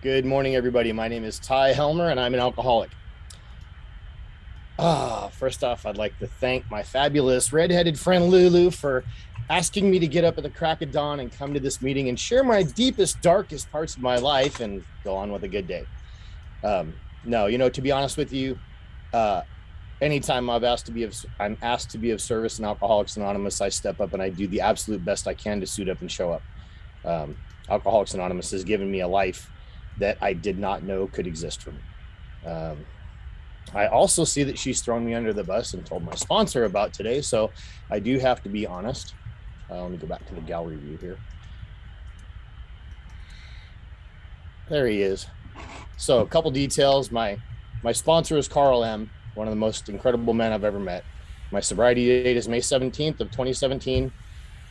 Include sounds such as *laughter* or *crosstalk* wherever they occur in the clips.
Good morning, everybody. My name is Ty Helmer, and I'm an alcoholic. Ah, first off, I'd like to thank my fabulous redheaded friend Lulu for asking me to get up at the crack of dawn and come to this meeting and share my deepest, darkest parts of my life and go on with a good day. Um, no, you know, to be honest with you, uh, anytime I've asked to be of, I'm asked to be of service in Alcoholics Anonymous, I step up and I do the absolute best I can to suit up and show up. Um, Alcoholics Anonymous has given me a life that I did not know could exist for me. Um, I also see that she's thrown me under the bus and told my sponsor about today, so I do have to be honest. Uh, let me go back to the gallery view here. There he is. So a couple details. My my sponsor is Carl M, one of the most incredible men I've ever met. My sobriety date is May 17th of 2017,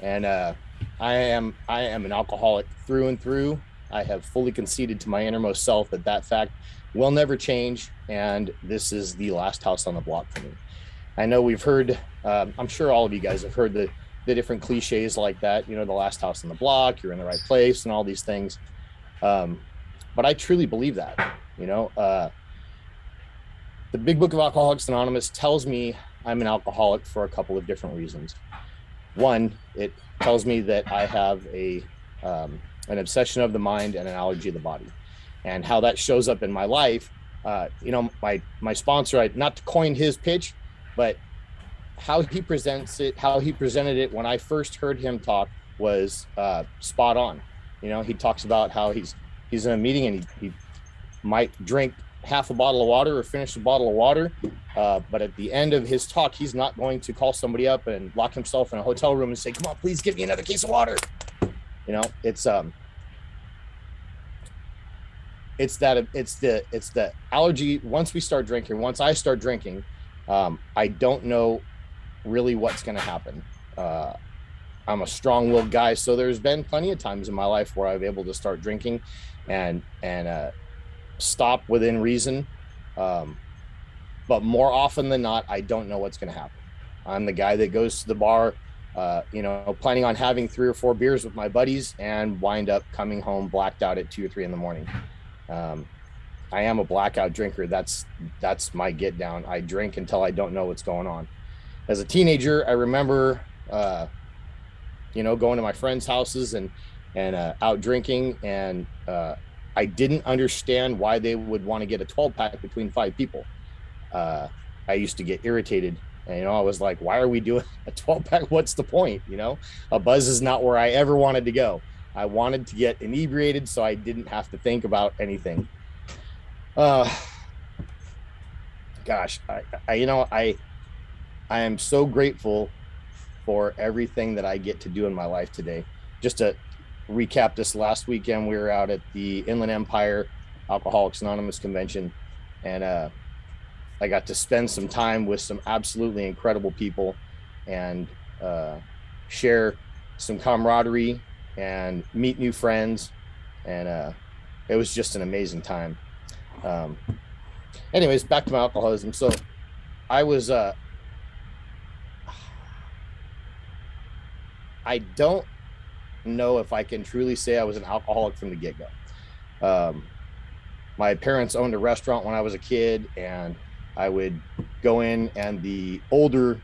and uh, I am I am an alcoholic through and through. I have fully conceded to my innermost self that that fact will never change, and this is the last house on the block for me. I know we've heard. Um, I'm sure all of you guys have heard the the different cliches like that. You know, the last house on the block, you're in the right place, and all these things. Um, but I truly believe that. You know, uh, the Big Book of Alcoholics Anonymous tells me I'm an alcoholic for a couple of different reasons. One, it tells me that I have a um, an obsession of the mind and an allergy of the body, and how that shows up in my life. Uh, you know, my my sponsor, I not to coin his pitch, but how he presents it, how he presented it when I first heard him talk was uh, spot on. You know, he talks about how he's he's in a meeting and he, he might drink half a bottle of water or finish a bottle of water. Uh, but at the end of his talk, he's not going to call somebody up and lock himself in a hotel room and say, "Come on, please give me another case of water." You know, it's um, it's that it's the it's the allergy. Once we start drinking, once I start drinking, um, I don't know really what's going to happen. Uh, I'm a strong-willed guy, so there's been plenty of times in my life where I've able to start drinking, and and uh, stop within reason. Um, but more often than not, I don't know what's going to happen. I'm the guy that goes to the bar, uh, you know, planning on having three or four beers with my buddies and wind up coming home blacked out at two or three in the morning. Um, I am a blackout drinker. That's that's my get down. I drink until I don't know what's going on. As a teenager, I remember, uh, you know, going to my friends' houses and and uh, out drinking, and uh, I didn't understand why they would want to get a 12 pack between five people. Uh, I used to get irritated. And, you know, I was like, why are we doing *laughs* a 12 pack? What's the point? You know, a buzz is not where I ever wanted to go. I wanted to get inebriated so I didn't have to think about anything. Uh, gosh, I, I, you know, I, I am so grateful for everything that I get to do in my life today. Just to recap this last weekend, we were out at the Inland Empire Alcoholics Anonymous convention, and uh, I got to spend some time with some absolutely incredible people and uh, share some camaraderie and meet new friends. And uh, it was just an amazing time. Um, anyways, back to my alcoholism. So I was, uh, I don't know if I can truly say I was an alcoholic from the get go. Um, my parents owned a restaurant when I was a kid, and I would go in, and the older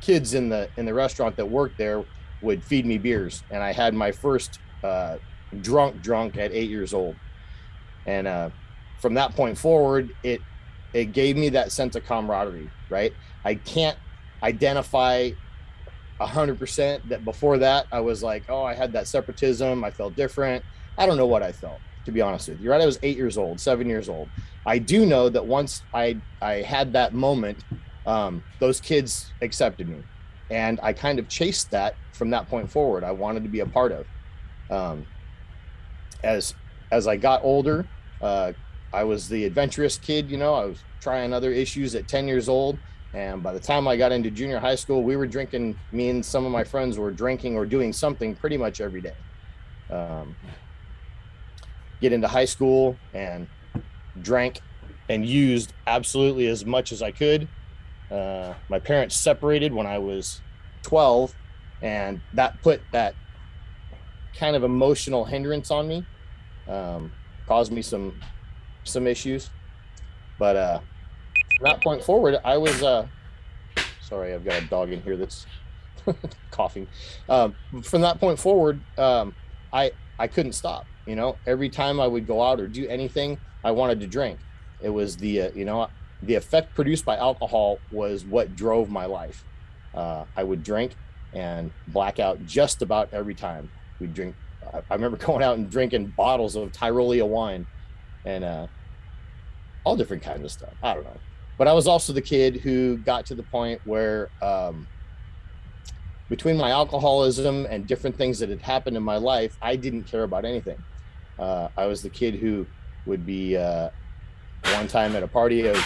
kids in the in the restaurant that worked there would feed me beers, and I had my first uh, drunk drunk at eight years old, and uh, from that point forward, it it gave me that sense of camaraderie. Right, I can't identify a hundred percent that before that I was like, oh, I had that separatism. I felt different. I don't know what I felt, to be honest with you. Right. I was eight years old, seven years old. I do know that once I I had that moment, um, those kids accepted me. And I kind of chased that from that point forward. I wanted to be a part of. Um, as as I got older, uh, I was the adventurous kid, you know, I was trying other issues at 10 years old. And by the time I got into junior high school, we were drinking. Me and some of my friends were drinking or doing something pretty much every day. Um, get into high school and drank and used absolutely as much as I could. Uh, my parents separated when I was 12, and that put that kind of emotional hindrance on me. Um, caused me some some issues. But uh, from that point forward, I was uh, sorry, I've got a dog in here that's *laughs* coughing. Um, from that point forward, um, I I couldn't stop. You know, every time I would go out or do anything, I wanted to drink. It was the uh, you know the effect produced by alcohol was what drove my life. Uh, I would drink and black out just about every time. We'd drink. I, I remember *laughs* going out and drinking bottles of Tyrolia wine, and uh, all different kinds of stuff. I don't know, but I was also the kid who got to the point where. Um, between my alcoholism and different things that had happened in my life, I didn't care about anything. Uh, I was the kid who would be uh, one time at a party. of,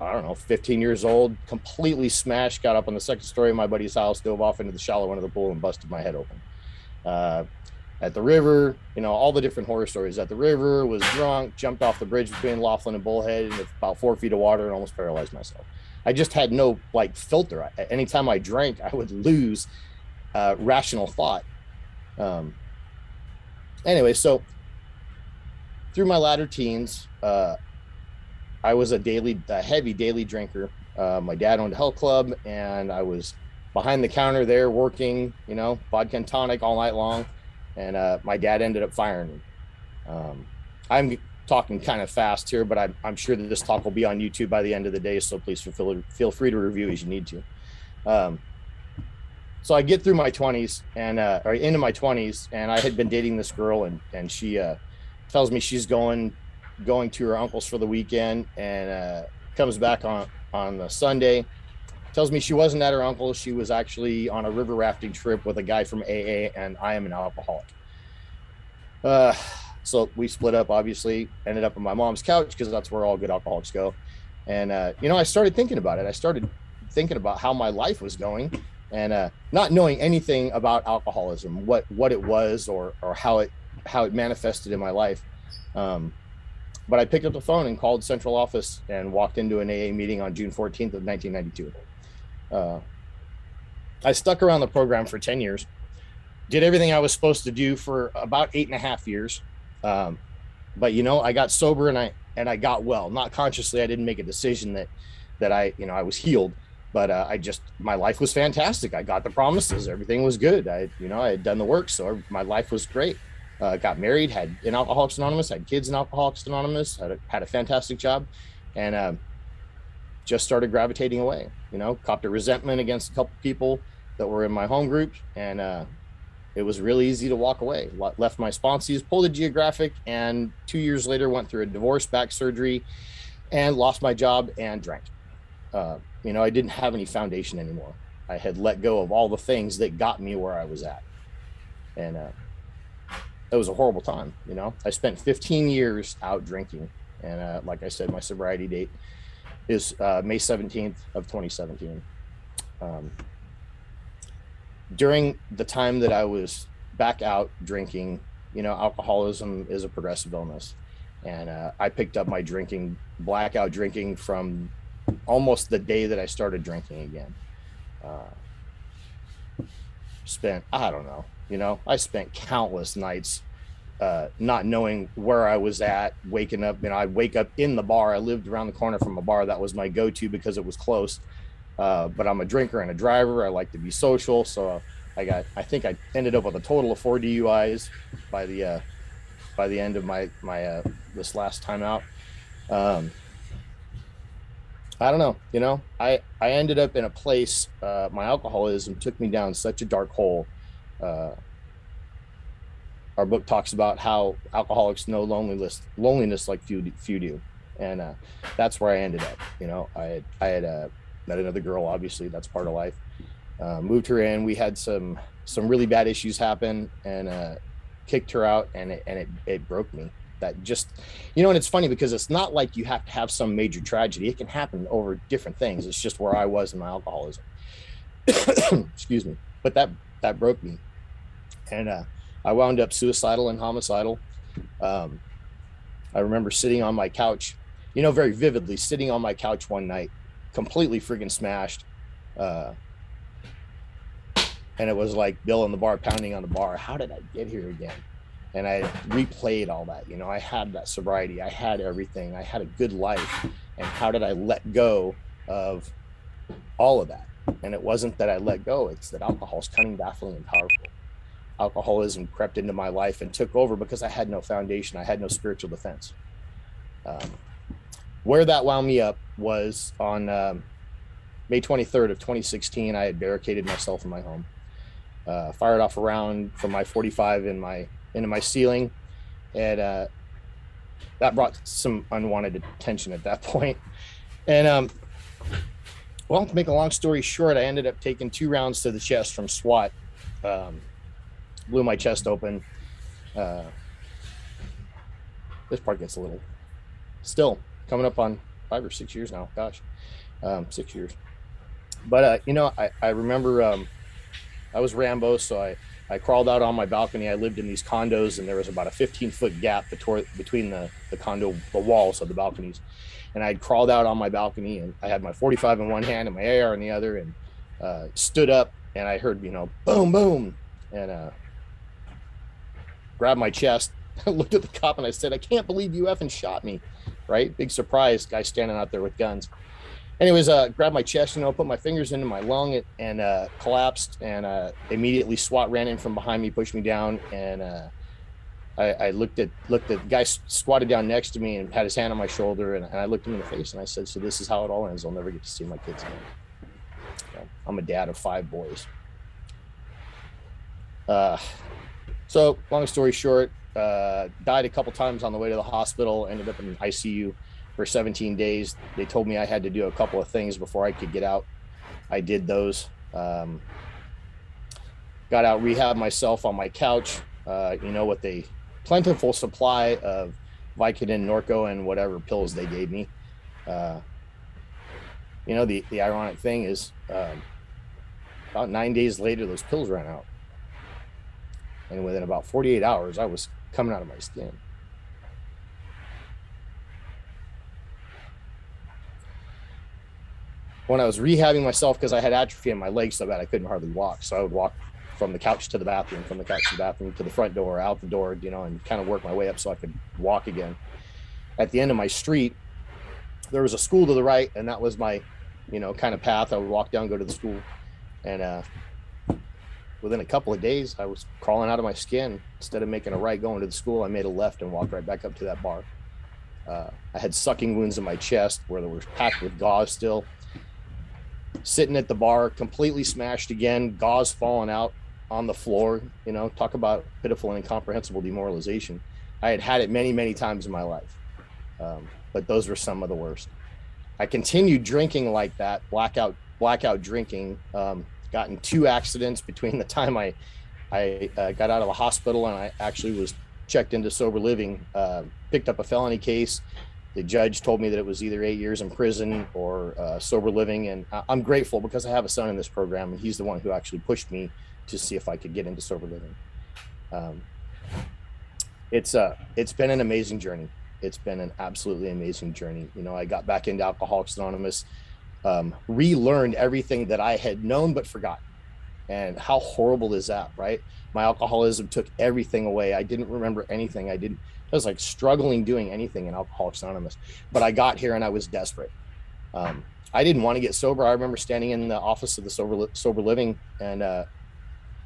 I don't know, 15 years old, completely smashed, got up on the second story of my buddy's house, dove off into the shallow end of the pool, and busted my head open. Uh, at the river, you know, all the different horror stories. At the river, was drunk, jumped off the bridge between Laughlin and Bullhead in about four feet of water and almost paralyzed myself. I just had no like filter. I, anytime I drank, I would lose uh, rational thought. Um, anyway, so through my latter teens, uh, I was a daily, a heavy daily drinker. Uh, my dad owned a health club, and I was behind the counter there working, you know, vodka and tonic all night long. And uh, my dad ended up firing me. Um, I'm talking kind of fast here, but I'm, I'm sure that this talk will be on YouTube by the end of the day. So please feel, feel free to review as you need to. Um, so I get through my 20s and uh, or into my 20s, and I had been dating this girl, and and she uh, tells me she's going going to her uncle's for the weekend and uh, comes back on on the Sunday. Tells me she wasn't at her uncle's. She was actually on a river rafting trip with a guy from AA, and I am an alcoholic. Uh, so we split up. Obviously, ended up on my mom's couch because that's where all good alcoholics go. And uh, you know, I started thinking about it. I started thinking about how my life was going, and uh, not knowing anything about alcoholism, what what it was, or or how it how it manifested in my life. Um, but I picked up the phone and called central office and walked into an AA meeting on June 14th of 1992. Uh, I stuck around the program for 10 years, did everything I was supposed to do for about eight and a half years. Um, but you know, I got sober and I and I got well. Not consciously, I didn't make a decision that that I you know I was healed, but uh, I just my life was fantastic. I got the promises, everything was good. I you know I had done the work, so my life was great uh, got married, had in Alcoholics Anonymous, had kids in Alcoholics Anonymous, had a, had a fantastic job, and uh, just started gravitating away. You know, copped a resentment against a couple people that were in my home group, and uh, it was really easy to walk away. Left my sponsees, pulled a geographic, and two years later went through a divorce, back surgery, and lost my job and drank. Uh, you know, I didn't have any foundation anymore. I had let go of all the things that got me where I was at, and uh, it was a horrible time. You know, I spent 15 years out drinking, and uh, like I said, my sobriety date is uh, May 17th of 2017. Um, during the time that I was back out drinking, you know, alcoholism is a progressive illness, and uh, I picked up my drinking, blackout drinking, from almost the day that I started drinking again. Uh, spent I don't know you know, I spent countless nights uh, not knowing where I was at, waking up. You know, I'd wake up in the bar. I lived around the corner from a bar that was my go-to because it was close. Uh, but I'm a drinker and a driver. I like to be social, so I got. I think I ended up with a total of four DUIs by the uh, by the end of my my uh, this last time out. Um, I don't know. You know, I I ended up in a place. Uh, my alcoholism took me down such a dark hole uh, our book talks about how alcoholics know loneliness loneliness like few few do and uh, that's where i ended up you know i had i had uh, met another girl obviously that's part of life uh, moved her in we had some some really bad issues happen and uh, kicked her out and it, and it, it broke me that just you know and it's funny because it's not like you have to have some major tragedy it can happen over different things it's just where i was in my alcoholism *coughs* excuse me but that that broke me and uh, I wound up suicidal and homicidal. Um, I remember sitting on my couch, you know, very vividly, sitting on my couch one night, completely freaking smashed. Uh, and it was like Bill in the bar pounding on the bar. How did I get here again? And I replayed all that. You know, I had that sobriety, I had everything, I had a good life. And how did I let go of all of that? And it wasn't that I let go, it's that alcohol is cunning, baffling, and powerful. Alcoholism crept into my life and took over because I had no foundation, I had no spiritual defense. Um, where that wound me up was on um, May 23rd of 2016. I had barricaded myself in my home, uh, fired off a round from my 45 in my into my ceiling, and uh, that brought some unwanted attention at that *laughs* point. And um, well, to make a long story short, I ended up taking two rounds to the chest from SWAT. Um, blew my chest open. Uh, this part gets a little still coming up on five or six years now. Gosh, um, six years. But uh, you know, I, I remember um, I was Rambo, so I I crawled out on my balcony. I lived in these condos, and there was about a 15 foot gap between the the condo the walls of the balconies. And I'd crawled out on my balcony, and I had my 45 in one hand and my AR in the other, and uh, stood up, and I heard you know boom boom, and uh, grabbed my chest. I *laughs* looked at the cop and I said, "I can't believe you effing shot me." right? Big surprise, guy standing out there with guns. Anyways, uh, grabbed my chest, you know, put my fingers into my lung and uh, collapsed. And uh, immediately, SWAT ran in from behind me, pushed me down, and uh, I, I, looked at looked at the guy squatted down next to me and had his hand on my shoulder, and, and, I looked him in the face and I said, "So this is how it all ends. I'll never get to see my kids again." I'm a dad of five boys. Uh, so long story short, uh, died a couple times on the way to the hospital. Ended up in ICU for 17 days. They told me I had to do a couple of things before I could get out. I did those. Um, got out, rehab myself on my couch. Uh, you know, with a plentiful supply of Vicodin, Norco, and whatever pills they gave me. Uh, you know, the the ironic thing is, um, about nine days later, those pills ran out, and within about 48 hours, I was coming out of my skin. When I was rehabbing myself because I had atrophy in my legs so bad I couldn't hardly walk, so I would walk from the couch to the bathroom, from the couch to the bathroom to the front door, out the door, you know, and kind of work my way up so I could walk again. At the end of my street, there was a school to the right, and that was my, you know, kind of path. I would walk down, go to the school, and uh, within a couple of days, I was crawling out of my skin. Instead of making a right going to the school, I made a left and walked right back up to that bar. Uh, I had sucking wounds in my chest where they were packed with gauze still. Sitting at the bar, completely smashed again, gauze falling out on the floor. You know, talk about pitiful and incomprehensible demoralization. I had had it many, many times in my life, um, but those were some of the worst. I continued drinking like that, blackout, blackout drinking um, got in two accidents between *laughs* the time I I uh, got out of the hospital and I actually was checked into sober living. Uh, picked up a felony case. The judge told me that it was either eight years in prison or uh, sober living, and I'm grateful because I have a son in this program, and he's the one who actually pushed me to see if I could get into sober living. Um, it's uh, it's been an amazing journey. It's been an absolutely amazing journey. You know, I got back into Alcoholics Anonymous um, relearned everything that I had known but forgotten. And how horrible is that, right? My alcoholism took everything away. I didn't remember anything. I didn't. I was like struggling doing anything in Alcoholics Anonymous. But I got here and I was desperate. Um, I didn't want to get sober. I remember standing in the office of the sober sober living and uh,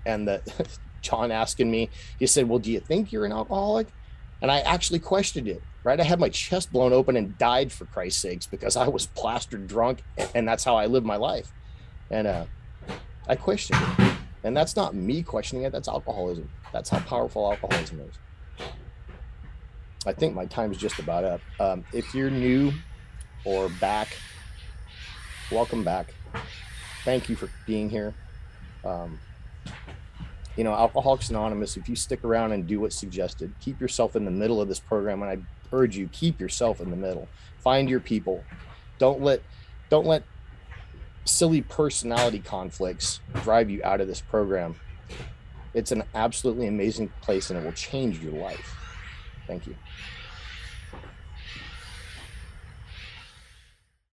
and the *laughs* John asking me. He said, "Well, do you think you're an alcoholic?" And I actually questioned it right? I had my chest blown open and died for Christ's sakes because I was plastered drunk and that's how I lived my life. And uh, I questioned it. And that's not me questioning it, that's alcoholism. That's how powerful alcoholism is. I think my time's just about up. Um, if you're new or back, welcome back. Thank you for being here. Um, you know, Alcoholics Anonymous, if you stick around and do what's suggested, keep yourself in the middle of this program. And I urge you keep yourself in the middle find your people don't let don't let silly personality conflicts drive you out of this program it's an absolutely amazing place and it will change your life thank you